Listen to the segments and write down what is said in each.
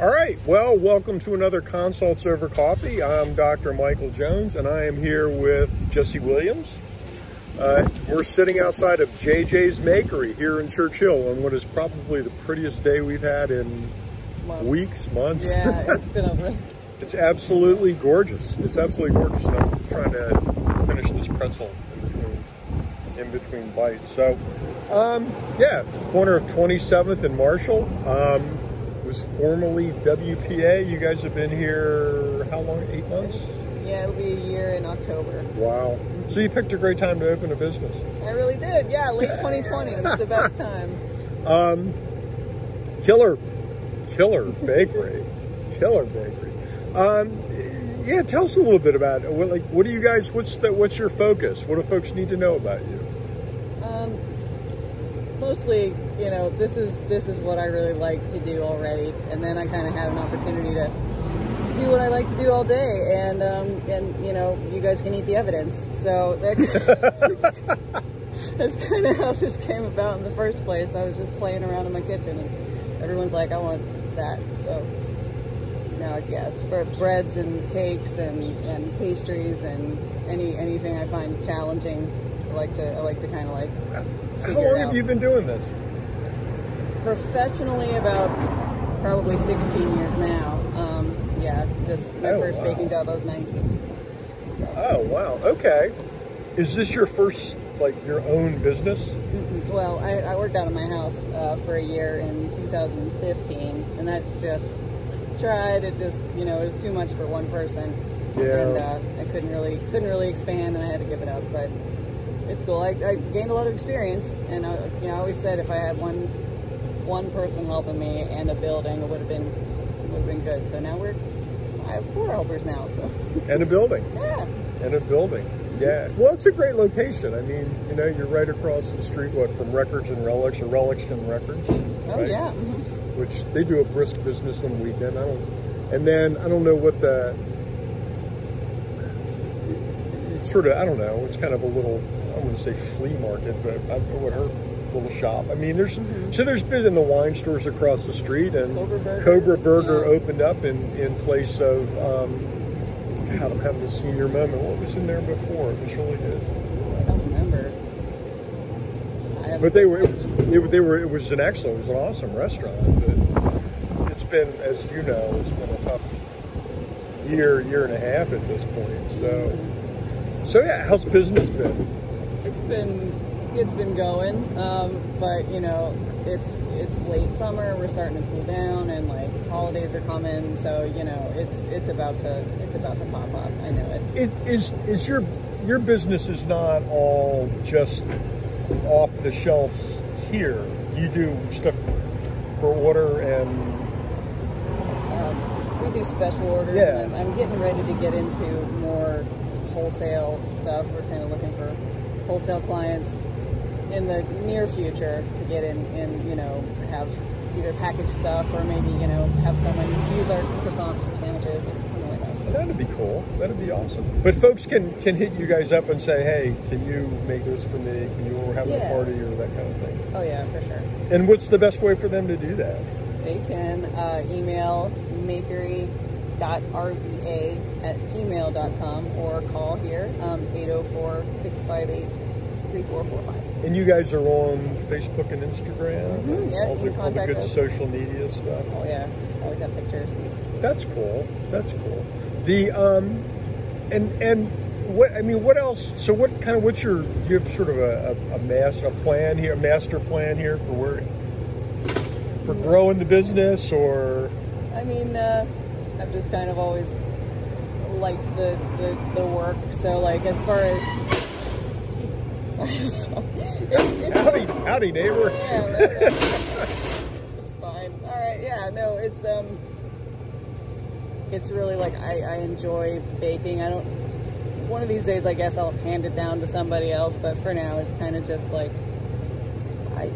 All right, well, welcome to another Consults Over Coffee. I'm Dr. Michael Jones, and I am here with Jesse Williams. Uh, we're sitting outside of JJ's Makery here in Church Hill on what is probably the prettiest day we've had in Months. weeks, months. Yeah, it's been a it's absolutely gorgeous. It's absolutely gorgeous. I'm trying to finish this pretzel in between, in between bites. So, um, yeah, corner of 27th and Marshall. Um, was formerly WPA. You guys have been here how long? Eight months? yeah. It'll be a year in October. Wow. So you picked a great time to open a business. I really did. Yeah, late 2020 was the best time. Um, killer, killer bakery, killer bakery. Um, yeah, tell us a little bit about it. What, like, what do you guys? What's the, What's your focus? What do folks need to know about you? Mostly, you know, this is this is what I really like to do already, and then I kind of had an opportunity to do what I like to do all day, and um, and you know, you guys can eat the evidence. So that, that's kind of how this came about in the first place. I was just playing around in my kitchen, and everyone's like, "I want that," so. No, yeah, it's for breads and cakes and, and pastries and any anything I find challenging. I like to I like to kind of like How long have you been doing this? Professionally, about probably 16 years now. Um, yeah, just my Oh, first wow. baking job. I was 19. Oh wow. Okay. Is this your first like your own business? Well, I, I worked out of my house uh, for a year in 2015, and that just tried. It just you know it was too much for one person, Yeah. and uh, I couldn't really couldn't really expand, and I had to give it up. But it's cool. I, I gained a lot of experience, and I, you know I always said if I had one one person helping me and a building, it would have been would have been good. So now we're I have four helpers now. So And a building. yeah, And a building. Yeah. Well, it's a great location. I mean, you know, you're right across the street, what, from Records and Relics or Relics and Records. oh right? yeah. Which they do a brisk business on the weekend. I don't, and then I don't know what the, it's sort of, I don't know, it's kind of a little, I wouldn't say flea market, but I what her little shop. I mean, there's, so there's been in the wine stores across the street and Cobra Burger. Cobra Burger Yeah. opened up in, in place of, um, God, I'm having a senior moment. What was in there before? It was really good. I don't remember. I But they were, it was, they were, they were, it was an excellent, it was an awesome restaurant. But it's been, as you know, it's been a tough year, year and a half at this point. So, so yeah, how's business been? It's been it's been going, um, but you know it's it's late summer. We're starting to cool down, and like holidays are coming. So you know it's it's about to it's about to pop up. I know it. It is, is your, your business is not all just off the shelf here. You do stuff for order and Um, we do special orders, Yeah. and I'm, I'm getting ready to get into more wholesale stuff. We're kind of looking for wholesale clients in the near future to get in and you know have either package stuff or maybe you know have someone use our croissants for sandwiches or something like that. That'd be cool. That'd be awesome. But folks can can hit you guys up and say, "Hey, can you make this for me? Can you or have a Yeah. party or that kind of thing?" Oh yeah, for sure. And what's the best way for them to do that? They can uh, email makery.rva at gmail.com or call here um, 804-658-3445. And you guys are on Facebook and Instagram, Mhm, and yeah, all, you the, all the good us. social media stuff. Oh yeah, always have pictures. That's cool. That's cool. The um, and and what I mean, what else? So what kind of what's your? You have sort of a, a, a mass a plan here, a master plan here for where for growing the business or I mean, uh, I've just kind of always liked the, the, the work. So like as far as So, it's, howdy howdy neighbor. Yeah, it's fine. All right, yeah, no, it's um, it's really like I, I enjoy baking. I don't. One of these days, I guess I'll hand it down to somebody else. But for now, it's kind of just like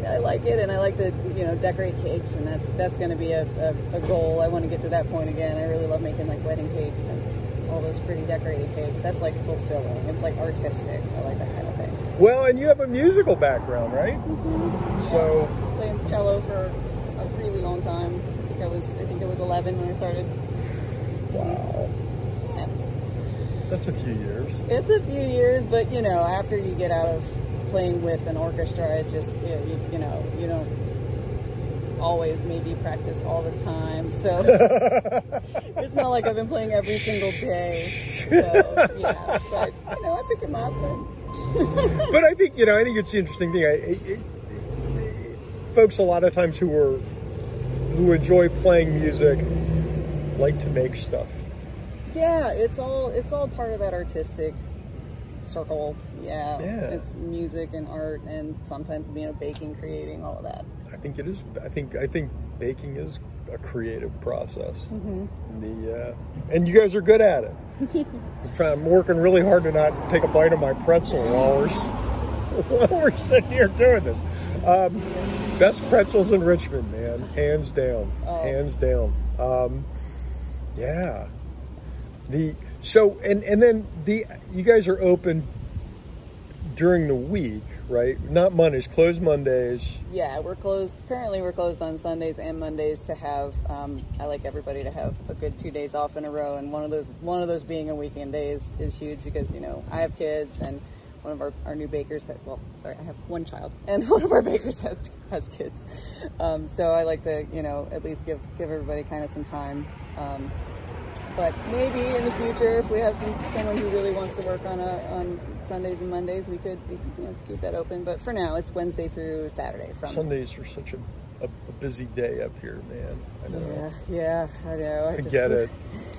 I, I like it, and I like to you know decorate cakes, and that's that's going to be a, a, a goal. I want to get to that point again. I really love making like wedding cakes and all those pretty decorated cakes. That's like fulfilling. It's like artistic. I like that kind of thing. Well, and you have a musical background, right? Mm-hmm. So Playing cello for a really long time. I think I was I think I was 11 when I started. Wow. Yeah. That's a few years. It's a few years, but you know, after you get out of playing with an orchestra, it just you, you, you know you don't always maybe practice all the time. So it's not like I've been playing every single day. So yeah, but you know, I pick him up. And but I think you know, I think it's the interesting thing. I, it, it, folks, a lot of times who are who enjoy playing music like to make stuff. Yeah, it's all it's all part of that artistic circle. Yeah, Yeah. it's music and art, and sometimes you know baking, creating, all of that. I think it is. I think I think baking is a creative process. The uh, and you guys are good at it. I'm trying. I'm working really hard to not take a bite of my pretzel while we're while we're sitting here doing this. Um, best pretzels in Richmond, man, hands down, Oh. hands down. Um, yeah. The so and and then the you guys are open during the week, right? Not Mondays, closed Mondays. Yeah, we're closed. Currently, we're closed on Sundays and Mondays to have. Um, I like everybody to have a good two days off in a row, and one of those one of those being a weekend day is, is huge because you know I have kids and one of our, our new bakers. That, well, sorry, I have one child, and one of our bakers has has kids. Um, so I like to you know at least give give everybody kind of some time. Um, but maybe in the future, if we have some someone who really wants to work on a, on Sundays and Mondays, we could you know, keep that open. But for now, it's Wednesday through Saturday from Sundays are such a, a, a busy day up here, man. I know. Yeah, yeah, I know. I just- get it.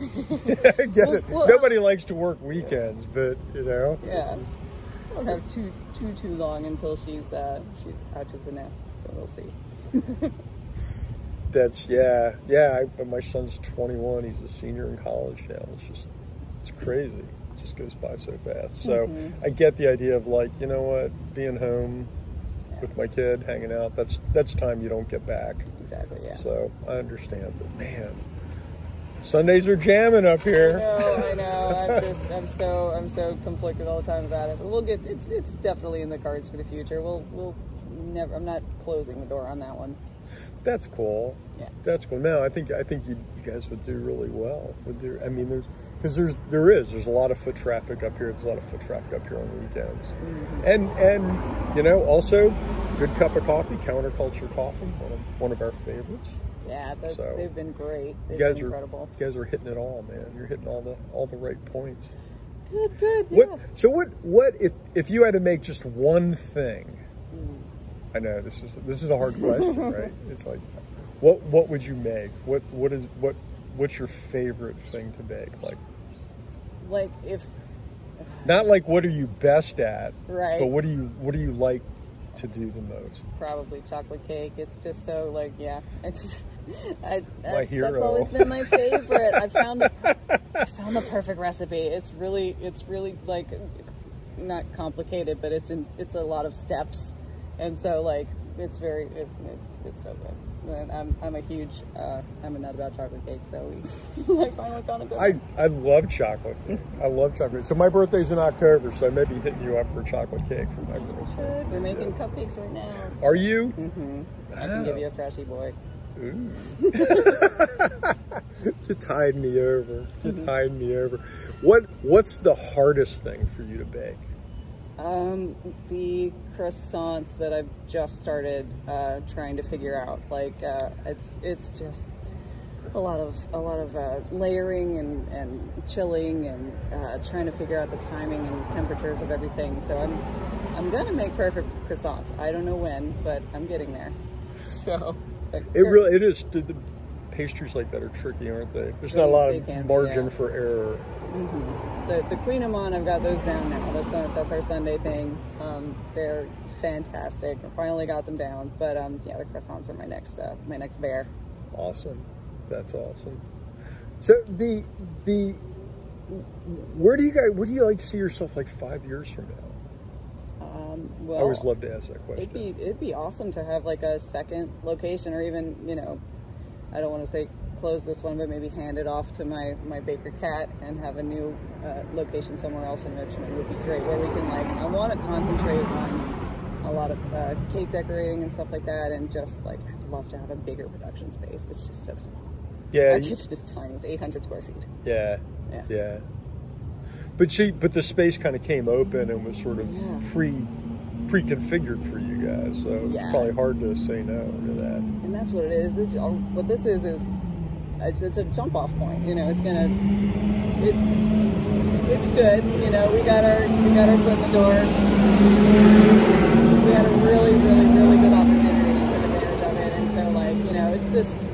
I get it. Well, well, Nobody likes to work weekends, but you know. Yeah, I don't have too too too long until she's uh, she's out of the nest, so we'll see. That's yeah, yeah. I, but my son's 21. He's a senior in college now. It's just it's crazy. It just goes by so fast. So Mm-hmm. I get the idea of like, you know what, being home with my kid, hanging out. That's that's time you don't get back. Exactly. Yeah. So I understand. But man, Sundays are jamming up here. No, I know. I'm just, I'm so, I'm so conflicted all the time about it. But we'll get. It's, it's definitely in the cards for the future. We'll, we'll never. I'm not closing the door on that one. That's cool. Yeah. That's cool. No, I think I think you, you guys would do really well. Would there? I mean, there's because there's there is there's a lot of foot traffic up here. There's a lot of foot traffic up here on the weekends, mm-hmm. and and you know also good cup of coffee, counterculture coffee, one of one of our favorites. Yeah, that's, So, they've been great. They've You guys been are incredible. you guys are hitting it all, man. You're hitting all the all the right points. Good, good. Yeah. What? So what? What if if you had to make just one thing? Mm. I know this is this is a hard question, right? It's like, what what would you make? What what is what what's your favorite thing to make? Like Like if not like what are you best at, Right. But what do you what do you like to do the most? probably chocolate cake. It's just so like yeah. It's I, My I, hero. That's always been my favorite. I found the I found the perfect recipe. It's really it's really like not complicated, but it's in it's a lot of steps, and so like it's very it's it's, it's so good. And I'm I'm a huge uh, I'm a nut about chocolate cake, so we I finally found a good. I one. I love chocolate. cake. I love chocolate. So my birthday's in October, so I may be hitting you up for chocolate cake for my birthday. Should. We're making cupcakes right now. Are you? Mm-hmm. I can give you a freshie boy. Ooh. to tide me over. To tide me over. What What's the hardest thing for you to bake? Um, the croissants that I've just started uh, trying to figure out. Like, uh, it's it's just a lot of a lot of uh, layering and, and chilling and uh, trying to figure out the timing and temperatures of everything. So I'm I'm gonna make perfect croissants. I don't know when, but I'm getting there. So It really it is. The, pastries like that are tricky, aren't they? There's not a lot of be, margin yeah. for error. The the kouign-amann, I've got those down now. That's our, that's our Sunday thing. Um, they're fantastic. I finally got them down. But um, yeah, the croissants are my next uh, my next bear. Awesome. That's awesome. So the the where do you guys where do you like to see yourself like five years from now? Um, I always love to ask that question. It'd be it'd be awesome to have like a second location, or even you know, I don't want to say close this one, but maybe hand it off to my my baker cat and have a new uh, location somewhere else in Richmond would be great, where we can like I want to concentrate on a lot of uh, cake decorating and stuff like that, and just like I'd love to have a bigger production space. It's just so small. Yeah, Our you- kitchen is tiny. It's 800 square feet. yeah, Yeah. yeah. But she, but the space kind of came open and was sort of Yeah. pre pre-configured for you guys, so it's probably hard to say no to that. And that's what it is. It's, uh, what this is is it's, it's a jump off point. You know, it's gonna it's it's good. You know, we got our we got our foot in the door. We had a really really really good opportunity and took advantage of it. And so like you know, it's just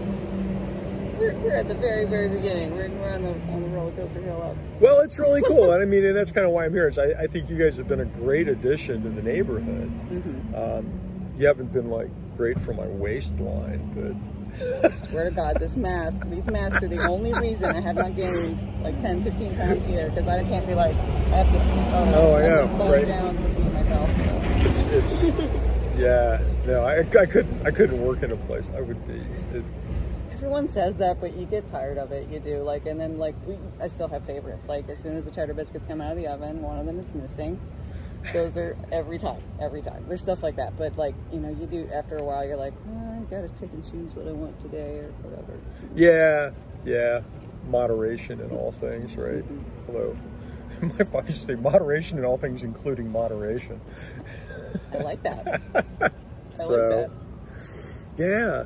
we're, we're at the very very beginning. We're, we're on the on the roller coaster hill up. Well, it's really cool, and I mean, and that's kind of why I'm here. Is I, I think you guys have been a great addition to the neighborhood. Mm-hmm. Um, you haven't been like great for my waistline, but I Swear to God, this mask, these masks are the only reason I have not gained like 10, 15 pounds here because I can't be like, I have to, oh, Oh, I I know, to right. down to feed myself. So. it's, it's yeah, no, I, I couldn't, I couldn't work in a place. I would be. It, Everyone says that, but you get tired of it. You do like, and then like we, I still have favorites. Like as soon as the cheddar biscuits come out of the oven, one of them is missing. Those are every time, every time. There's stuff like that, but like you know, you do after a while. You're like, oh, I gotta pick and choose what I want today or whatever. yeah, yeah, moderation in all things, right? Mm-hmm. Hello, my father used to say moderation in all things, including moderation. I like that. I So- like that. Yeah.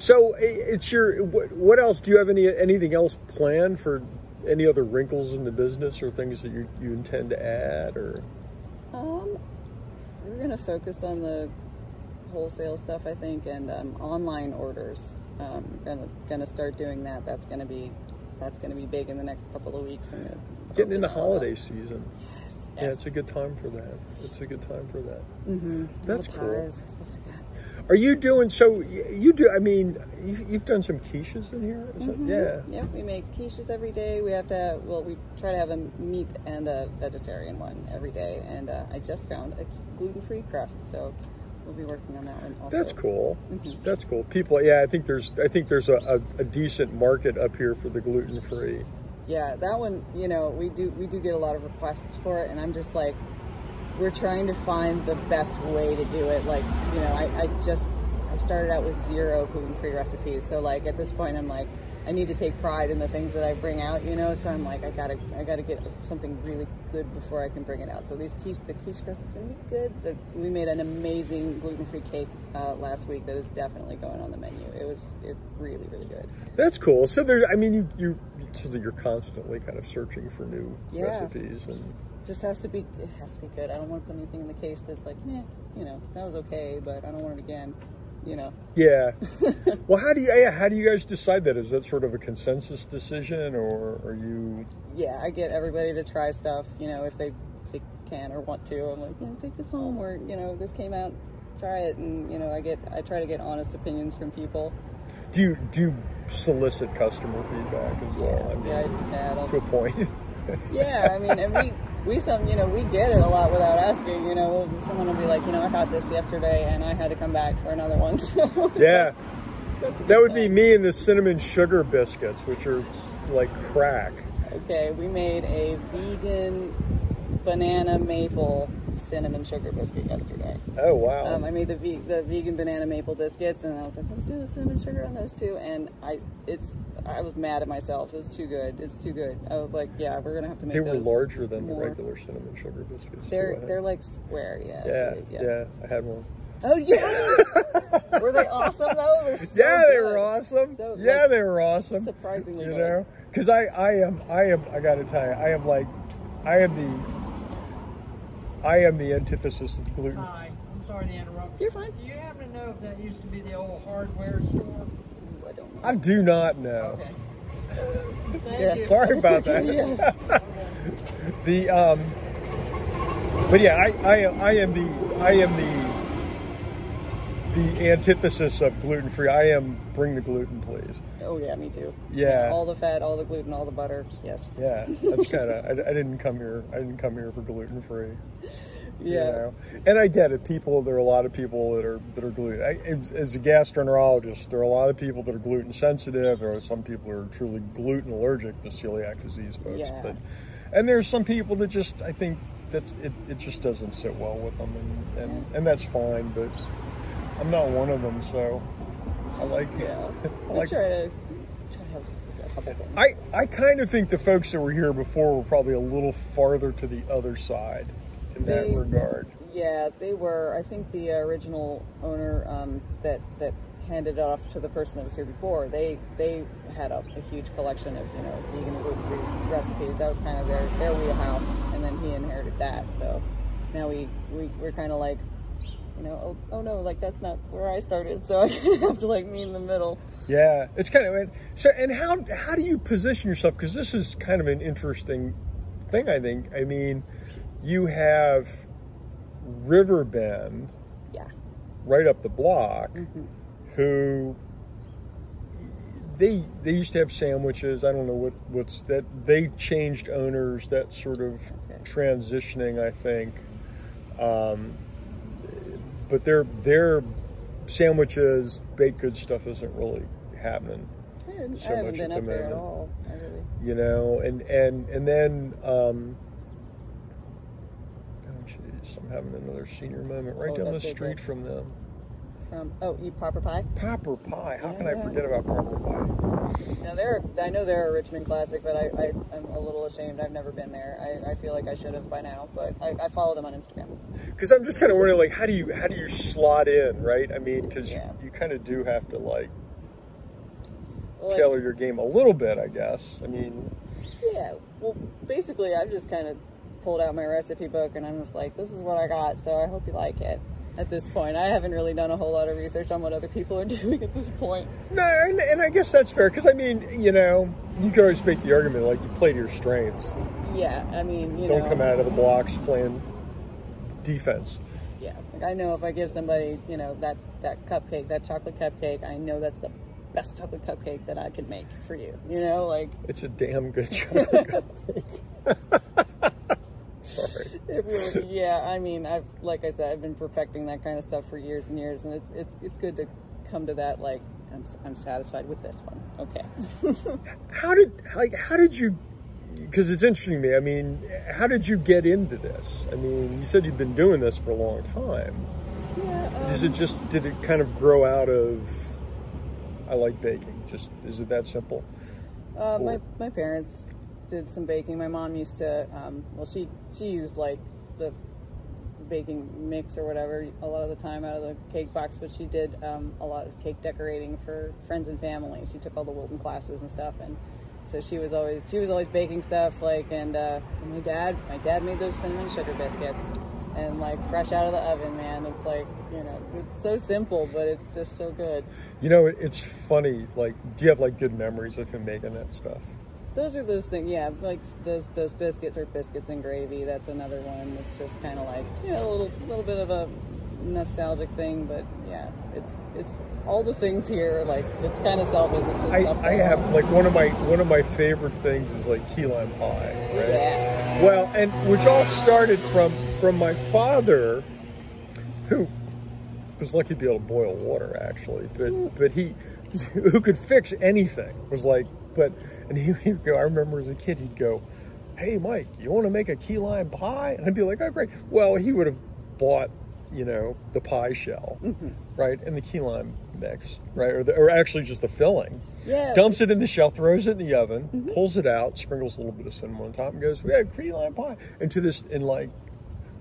So it's your. What, else? Do you have any anything else planned for any other wrinkles in the business or things that you, you intend to add or? Um, we're gonna focus on the wholesale stuff, I think, and um, online orders. Um, gonna gonna start doing that. That's gonna be that's gonna be big in the next couple of weeks. And Getting into holiday season. Yes, Yeah, it's a good time for that. It's a good time for that. Mm-hmm. That's cool. Stuff like that. Are you doing so? You do. I mean, you've, you've done some quiches in here. Mm-hmm. that, yeah. Yep, we make quiches every day. We have to, well, we try to have a meat and a vegetarian one every day. And uh, I just found a gluten free crust, so we'll be working on that one also. That's cool. Mhm. That's cool. People, yeah, I think there's, I think there's a, a, a decent market up here for the gluten free. Yeah, that one, you know, we do we do get a lot of requests for it, and I'm just like, we're trying to find the best way to do it. Like, you know, I, I just I started out with zero gluten free recipes, so like at this point, I'm like, I need to take pride in the things that I bring out, you know. So I'm like, I gotta I gotta get something really good before I can bring it out. So these quiche the quiche crust is gonna be good. The, we made an amazing gluten free cake uh, last week that is definitely going on the menu. It was it really really good. That's cool. So there, I mean, you, you, so that you're constantly kind of searching for new Yeah. recipes and. just has to be it has to be good. I don't want to put anything in the case that's like, meh, you know, that was okay, but I don't want it again. You know. Yeah. well, how do you yeah, how do you guys decide that? Is that sort of a consensus decision, or are you? Yeah, I get everybody to try stuff, you know, if they if they can or want to. I'm like, you know, take this home or, you know, this came out, try it and you know, I get I try to get honest opinions from people. Do you do you solicit customer feedback as Yeah, well? I mean, yeah, I. To a point. yeah, I mean, and we we some you know we get it a lot without asking. You know, someone will be like, you know, I got this yesterday and I had to come back for another one. So yeah, that's that would be me and the cinnamon sugar biscuits, which are like crack. Okay, we made a vegan banana maple cinnamon sugar biscuit yesterday. Oh wow. Um, I made the ve- the vegan banana maple biscuits, and I was like, let's do the cinnamon sugar on those two. And I, it's, I was mad at myself. It's too good. It's too good. I was like, yeah, we're gonna have to make they were larger than more. the regular cinnamon sugar biscuits. They're think. they're like square, yeah. so yeah, they- yeah, I had one. Oh yeah. were they awesome though? So yeah, they were awesome. So, yeah, like, they were awesome. surprisingly you good. know, because I, I am, I am, I got to tell you, I am like, I am the, I am the antithesis of gluten. Hi, I'm sorry to interrupt. You're fine. Do you happen to know if that used to be the old hardware store? Ooh, I don't know. I do not know. Okay. Thank Yeah. you. Sorry about okay, that. yeah. The um, but yeah, I, I I am the, I am the, the antithesis of gluten free. I am bring the gluten, please. Oh yeah, me too. Yeah. All the fat, all the gluten, all the butter. Yes. Yeah, that's kind of. I, I didn't come here. I didn't come here for gluten free. Yeah. You know? And I get it. People, there are a lot of people that are that are gluten. I, as, as a gastroenterologist, there are a lot of people that are gluten sensitive. There are some people who are truly gluten allergic, the celiac disease folks. Yeah. But and there's some people that just, I think that's it. It just doesn't sit well with them, and and, and that's fine. But I'm not one of them, so I like Yeah. I like try to try to have a couple things. I, I kind of think the folks that were here before were probably a little farther to the other side in that regard. Yeah, they were. I think the original owner um, that that handed it off to the person that was here before. They they had a, a huge collection of you know vegan gluten free recipes. That was kind of their their wheelhouse, and then he inherited that. So now we we we're kind of like. You know, oh, oh no, like that's not where I started, so I have to like meet in the middle. Yeah, it's kind of and so. And how how do you position yourself? Because this is kind of an interesting thing. I think. I mean, you have Riverbend Yeah, right up the block, who they they used to have sandwiches. I don't know what what's that. They changed owners. That sort of Okay. transitioning. I think. Um, but their their sandwiches, baked good stuff isn't really happening. I, So I haven't been up the there at all. Really. you know, and and and then um, oh jeez, I'm having another senior moment right Oh, down the okay. street from them. From oh, you proper pie? Proper Pie. How can I Yeah. forget about Proper Pie? Now they're I know they're a Richmond classic, but I, I I'm a little ashamed. I've never been there. I, I feel like I should have by now, but I, I follow them on Instagram. Because I'm just kind of wondering, like, how do you how do you slot in, right? I mean, because Yeah. you, you kind of do have to like Well, like, tailor your game a little bit, I guess. I mean, yeah. Well, basically, I've just kind of pulled out my recipe book, and I'm just like, this is what I got. So I hope you like it. At this point, I haven't really done a whole lot of research on what other people are doing at this point. no, and, and I guess that's fair. Because I mean, you know, you can always make the argument like you play to your strengths. Yeah, I mean, you Don't know, come out of the blocks playing defense. Yeah, like I know if I give somebody, you know, that that cupcake, that chocolate cupcake, I know that's the best chocolate cupcake that I could make for you. You know, like It's a damn good chocolate cupcake. Sorry. It really, yeah. I mean, I've like I said, I've been perfecting that kind of stuff for years and years, and it's it's it's good to come to that. Like I'm I'm satisfied with this one. Okay. How did like how did you? Because it's interesting to me. I mean, how did you get into this? I mean, you said you've been doing this for a long time. yeah. Is it just did it kind of grow out of? I like baking. Just is it that simple? Uh, my my parents did some baking. My mom used to, um, well, she she used like the baking mix or whatever a lot of the time out of the cake box, but she did um, a lot of cake decorating for friends and family. She took all the Wilton classes and stuff, and so she was always she was always baking stuff. Like, and uh, my dad my dad made those cinnamon sugar biscuits. And like fresh out of the oven, man. It's like you know, it's so simple, but it's just so good. You know, it's funny. Like, do you have like good memories of him making that stuff? Those are those things, yeah. Like those those biscuits are biscuits and gravy. That's another one. It's just kind of like you know a little little bit of a nostalgic thing, but yeah, it's it's all the things here. Like it's kind of selfish. It's just I. I have like one of my one of my favorite things is like key lime pie. Right? Yeah. Well, and which all started from from my father, who was lucky to be able to boil water actually, but but he who could fix anything was like, but and he would go. I remember as a kid, he'd go, "Hey, Mike, you want to make a key lime pie?" And I'd be like, "Oh, great." Well, he would have bought, you know, the pie shell, right, and the key lime mix, right, or the, or actually just the filling Yeah. dumps it in the shell, throws it in the oven, pulls it out, sprinkles a little bit of cinnamon on top, and goes, "We have key lime pie." And to this, and like,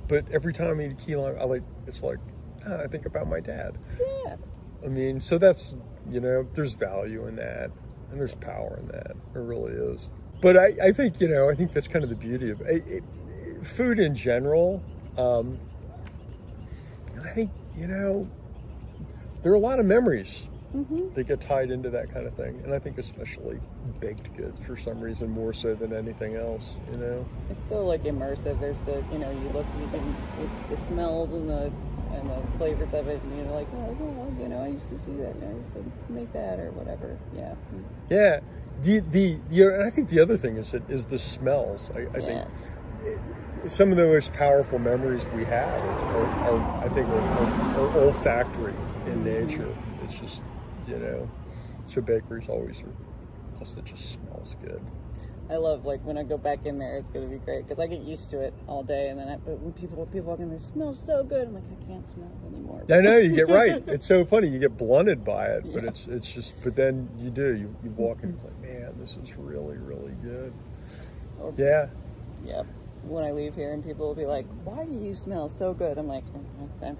but every time I eat key lime, I like it's like ah, I think about my dad. Yeah. I mean, so that's you know, there's value in that, and there's power in that. There really is. But I, I think you know, I think that's kind of the beauty of it, it, food in general. Um, and I think you know, there are a lot of memories that get tied into that kind of thing, and I think especially baked goods for some reason more so than anything else. You know. It's so like immersive. There's the you know you look you can the smells and the and the flavors of it, and you're like, oh, well, you know, I used to see that, and I used to make that or whatever. Yeah. Yeah. The the, the and I think the other thing is that is the smells. I, I Yeah. think some of the most powerful memories we have are, are I think are, are, are olfactory in nature. It's just you know, so bakeries always are. Plus, it just smells good. I love like when I go back in there, it's gonna be great because I get used to it all day, and then I, but when people people walk in, they smell so good. I'm like, I can't smell it anymore. I know you get right. It's so funny. You get blunted by it, but it's it's just. But then you do. You, you walk in, it's like, man, this is really really good. Or- Yeah. Yeah. When I leave here, and people will be like, "Why do you smell so good?" I'm like, mm, "Okay,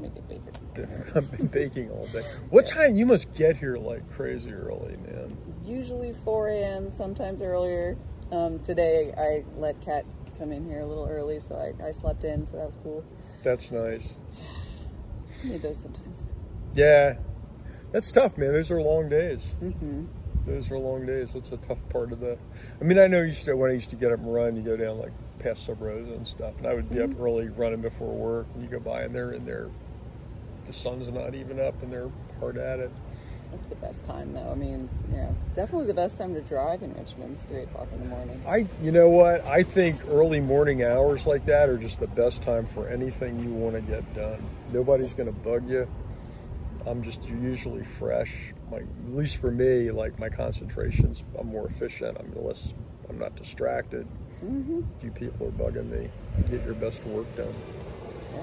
make it bigger." I've been baking all day. What time? You must get here like crazy early, man. Usually 4 a.m. Sometimes earlier. Um, today I let Kat come in here a little early, so I, I slept in, so that was cool. That's nice. Need those sometimes. Yeah, that's tough, man. Those are long days. Mm-hmm. Those are long days. That's a tough part of the. I mean, I know you used to when I used to get up and run. You go down like past Sub Rosa and stuff, and I would be up mm-hmm. early running before work. And you go by and they're in there. The sun's not even up, and they're hard at it. That's the best time, though. I mean, yeah, definitely the best time to drive in Richmond is 3 o'clock in the morning. I, you know what? I think early morning hours like that are just the best time for anything you want to get done. Nobody's going to bug you. I'm just usually fresh. My, at least for me, like my concentrations, I'm more efficient. I'm less, I'm not distracted. Mm-hmm. Few people are bugging me. You get your best work done. Yeah.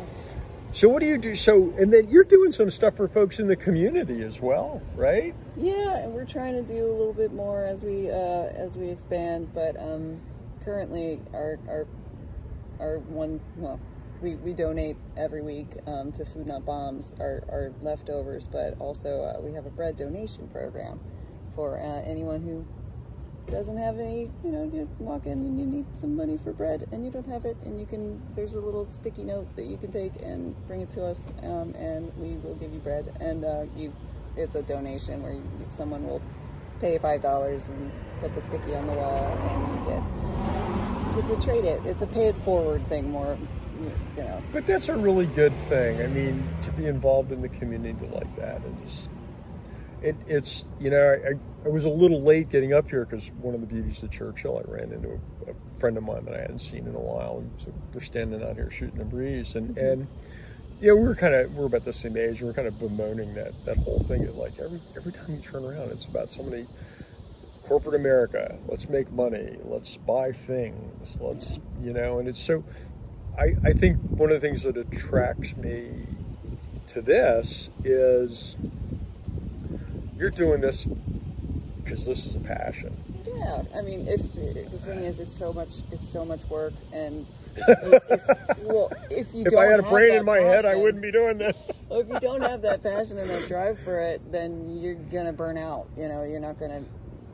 So what do you do? So and then you're doing some stuff for folks in the community as well, right? Yeah, and we're trying to do a little bit more as we uh, as we expand. But um, currently, our our our one well, we, we donate every week um, to Food Not Bombs our, our leftovers, but also uh, we have a bread donation program for uh, anyone who doesn't have any. You know, you walk in and you need some money for bread, and you don't have it, and you can. There's a little sticky note that you can take and bring it to us, um, and we will give you bread, and uh, you. It's a donation where you, someone will pay five dollars and put the sticky on the wall, and you get. It's a trade it. It's a pay it forward thing more. But that's a really good thing. I mean, to be involved in the community like that and just it, it's you know I, I was a little late getting up here because one of the beauties of Church Hill I ran into a, a friend of mine that I hadn't seen in a while and so we're standing out here shooting the breeze and mm-hmm. and yeah we were kind of we are about the same age and we are kind of bemoaning that that whole thing that like every every time you turn around it's about somebody corporate America let's make money let's buy things let's you know and it's so I, I think one of the things that attracts me to this is you're doing this because this is a passion. Yeah, I mean, if the thing is, it's so much, it's so much work, and if, if, well, if you If don't I had a brain in my head, I wouldn't be doing this. Well, if you don't have that passion and that drive for it, then you're gonna burn out. You know, you're not gonna,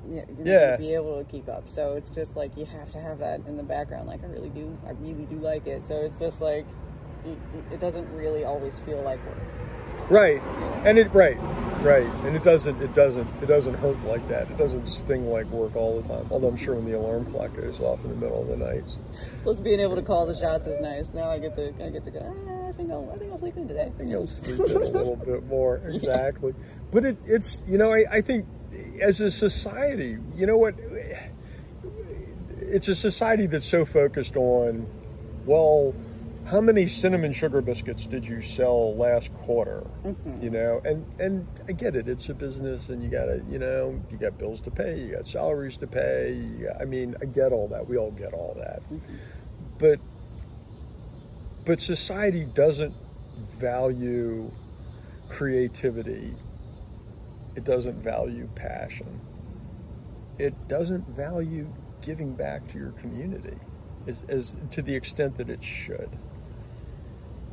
you're Yeah. gonna be able to keep up. So it's just like you have to have that in the background. Like I really do, I really do like it. So it's just like it, it doesn't really always feel like work. Right, and it right, right, and it doesn't it doesn't it doesn't hurt like that. It doesn't sting like work all the time. Although I'm sure when the alarm clock goes off in the middle of the night, Plus, being able to call the shots is nice. Now I get to, I get to go. "Ah, I think I'll, I think I'll sleep in today. I think I'll sleep in a little bit more. Exactly. But it, it's, you know, I, I think as a society, you know what? It's a society that's so focused on, well, how many cinnamon sugar biscuits did you sell last quarter? Mm-hmm. You know, and, and I get it. It's a business and you gotta, you know, you got bills to pay, you got salaries to pay. Got, I mean, I get all that. We all get all that. Mm-hmm. But but society doesn't value creativity. It doesn't value passion. It doesn't value giving back to your community as, as to the extent that it should.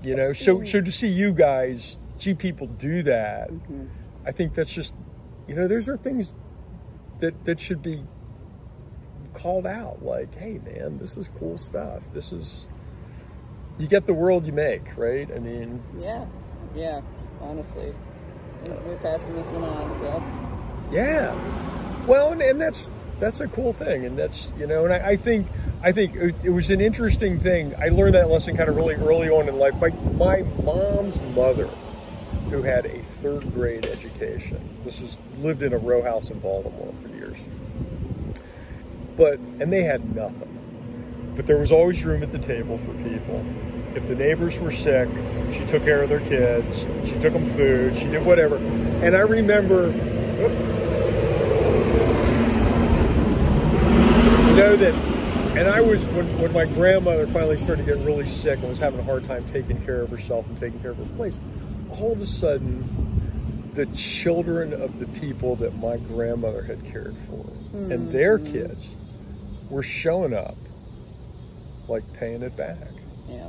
You know, so so to see you guys see people do that, Mm-hmm. I think that's just you know, those are things that that should be called out like, hey man, this is cool stuff. This is you get the world you make, right? I mean, Yeah, yeah. Honestly, we're passing this one on. So yeah. Well, and, and that's that's a cool thing, and that's you know, and I, I think I think it, it was an interesting thing. I learned that lesson kind of really early on in life. My my mom's mother, who had a third grade education, this is lived in a row house in Baltimore for years, but and they had nothing. But there was always room at the table for people. If the neighbors were sick, she took care of their kids. She took them food. She did whatever. And I remember, you know, that, and I was when when my grandmother finally started getting really sick and was having a hard time taking care of herself and taking care of her place. All of a sudden, the children of the people that my grandmother had cared for and their hmm. kids were showing up, like paying it back. Yeah.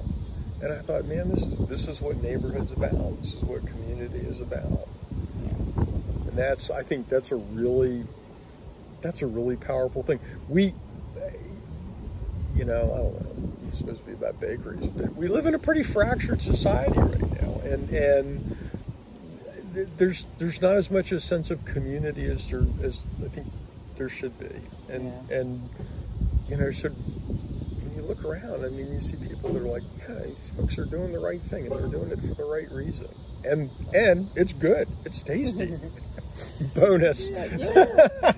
And I thought, man, this is this is what neighborhood's about. This is what community is about. And that's I think that's a really that's a really powerful thing. We you know, I don't know, it's supposed to be about bakeries, but we live in a pretty fractured society right now. And and there's there's not as much a sense of community as there as I think there should be. And Yeah. and you know, should you look around, I mean, you see people that are like, yeah, these folks are doing the right thing and they're doing it for the right reason. And and it's good. It's tasty. Bonus. Yeah, yeah.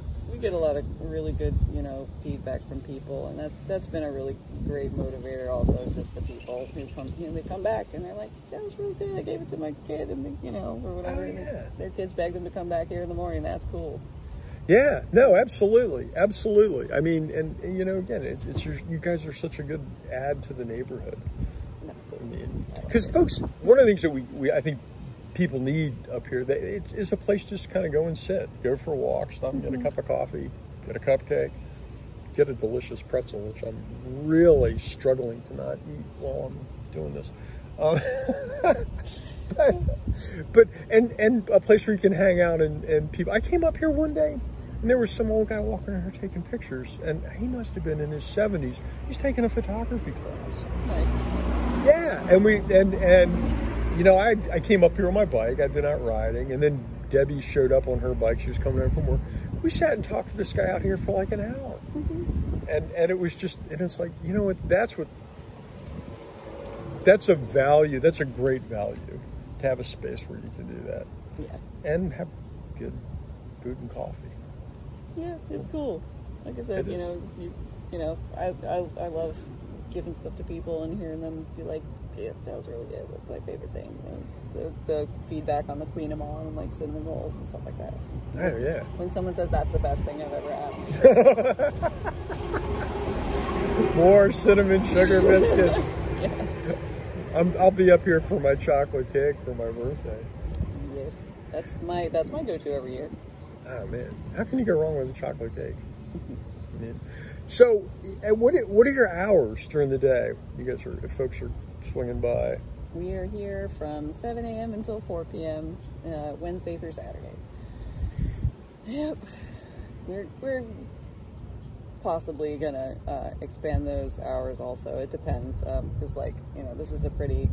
we get a lot of really good, you know, feedback from people, and that's that's been a really great motivator. Also, is just the people who come, you know, they come back and they're like, "That was really good. I gave it to my kid, and they, you know, or whatever." Oh, yeah. Their kids begged them to come back here in the morning. That's cool. Yeah, no, absolutely, absolutely. I mean, and, and, you know, again, it's, it's your, you guys are such a good add to the neighborhood. I mean, because folks, one of the things that we, we I think people need up here, that it is a place just kind of go and sit, go for a walk, stop and get a cup of coffee, get a cupcake, get a delicious pretzel, which I'm really struggling to not eat while I'm doing this. Um, but, but and and a place where you can hang out and, and people. I came up here one day. And there was some old guy walking around here taking pictures, and he must have been in his 70s. He's taking a photography class. Nice. Yeah, and we and and you know I I came up here on my bike. I've been out riding, and then Debbie showed up on her bike. She was coming in from work. We sat and talked to this guy out here for like an hour, mm-hmm. and and it was just and it's like you know what that's what that's a value. That's a great value to have a space where you can do that Yeah. and have good food and coffee. Yeah, it's cool. Like I said, It you is. know, you, you know, I, I, I love giving stuff to people and hearing them be like, "Yeah, that was really good. What's my favorite thing?" The, the feedback on the kouign-amann and like cinnamon rolls and stuff like that. Oh yeah. When someone says that's the best thing I've ever had, More cinnamon sugar biscuits. I'm, I'll be up here for my chocolate cake for my birthday. yes, that's my that's my go-to every year. Oh man, how can you go wrong with a chocolate cake? So, what what are your hours during the day? You guys are if folks are swinging by. We are here from 7 a.m. until 4 p.m. Uh, Wednesday through Saturday. Yep, we're we're possibly gonna uh, expand those hours. Also, it depends because, like you know, this is a pretty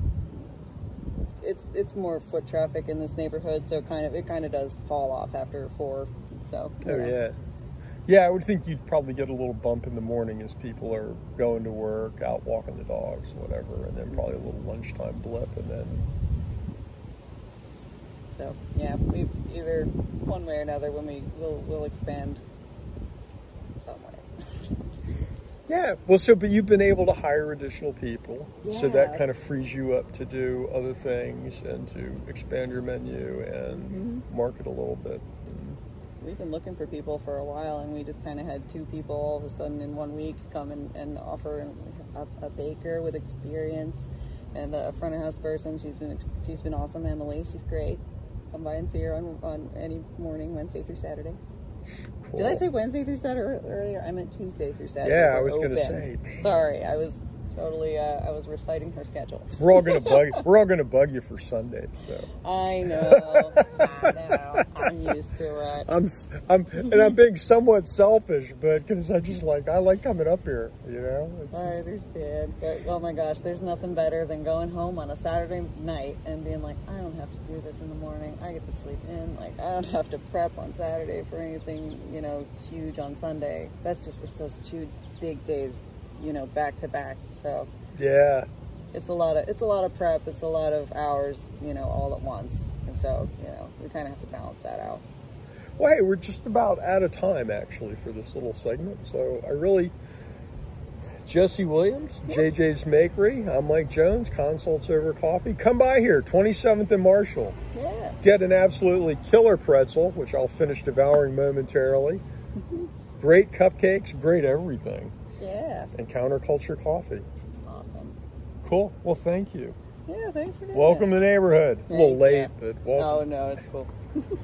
it's it's more foot traffic in this neighborhood, so kind of it kind of does fall off after four. So Oh know. yeah, yeah. I would think you'd probably get a little bump in the morning as people are going to work, out walking the dogs, whatever, and then probably a little lunchtime blip, and then So yeah, we either one way or another when we will we'll expand somewhere. Yeah, well, so but you've been able to hire additional people, so that kind of frees you up to do other things and to expand your menu and Mm-hmm. market a little bit. We've been looking for people for a while, and we just kind of had two people all of a sudden in one week come and, and offer a, a baker with experience and a front of house person. She's been she's been awesome, Emily. She's great. Come by and see her on, on any morning, Wednesday through Saturday. Did I say Wednesday through Saturday earlier? I meant Tuesday through Saturday. Yeah, I was gonna say, man. Sorry, I was totally. Uh, I was reciting her schedule. We're all gonna bug. We're all gonna bug you for Sundays. So I know. I know. I'm used to it. I'm, I'm, and I'm being somewhat selfish, but because I just like I like coming up here. You know. It's I understand. But, oh my gosh, there's nothing better than going home on a Saturday night and being like, I don't have to do this in the morning. I get to sleep in. Like, I don't have to prep on Saturday for anything, you know, huge on Sunday. That's just, it's those two big days, you know, back to back. So yeah. it's a lot of, it's a lot of prep. It's a lot of hours, you know, all at once. And so, you know, we kind of have to balance that out. Well, hey, we're just about out of time actually for this little segment. So I really, Jesse Williams, JJ's Makery. I'm Mike Jones. Consults over coffee. Come by here, 27th and Marshall. Yeah. Get an absolutely killer pretzel, which I'll finish devouring momentarily. Mm-hmm. great cupcakes, great everything, Yeah. and counterculture coffee. Awesome. Cool. Well, thank you. Yeah, thanks for doing Welcome it. to the neighborhood. A little late, ya. but welcome. Oh, no, it's cool.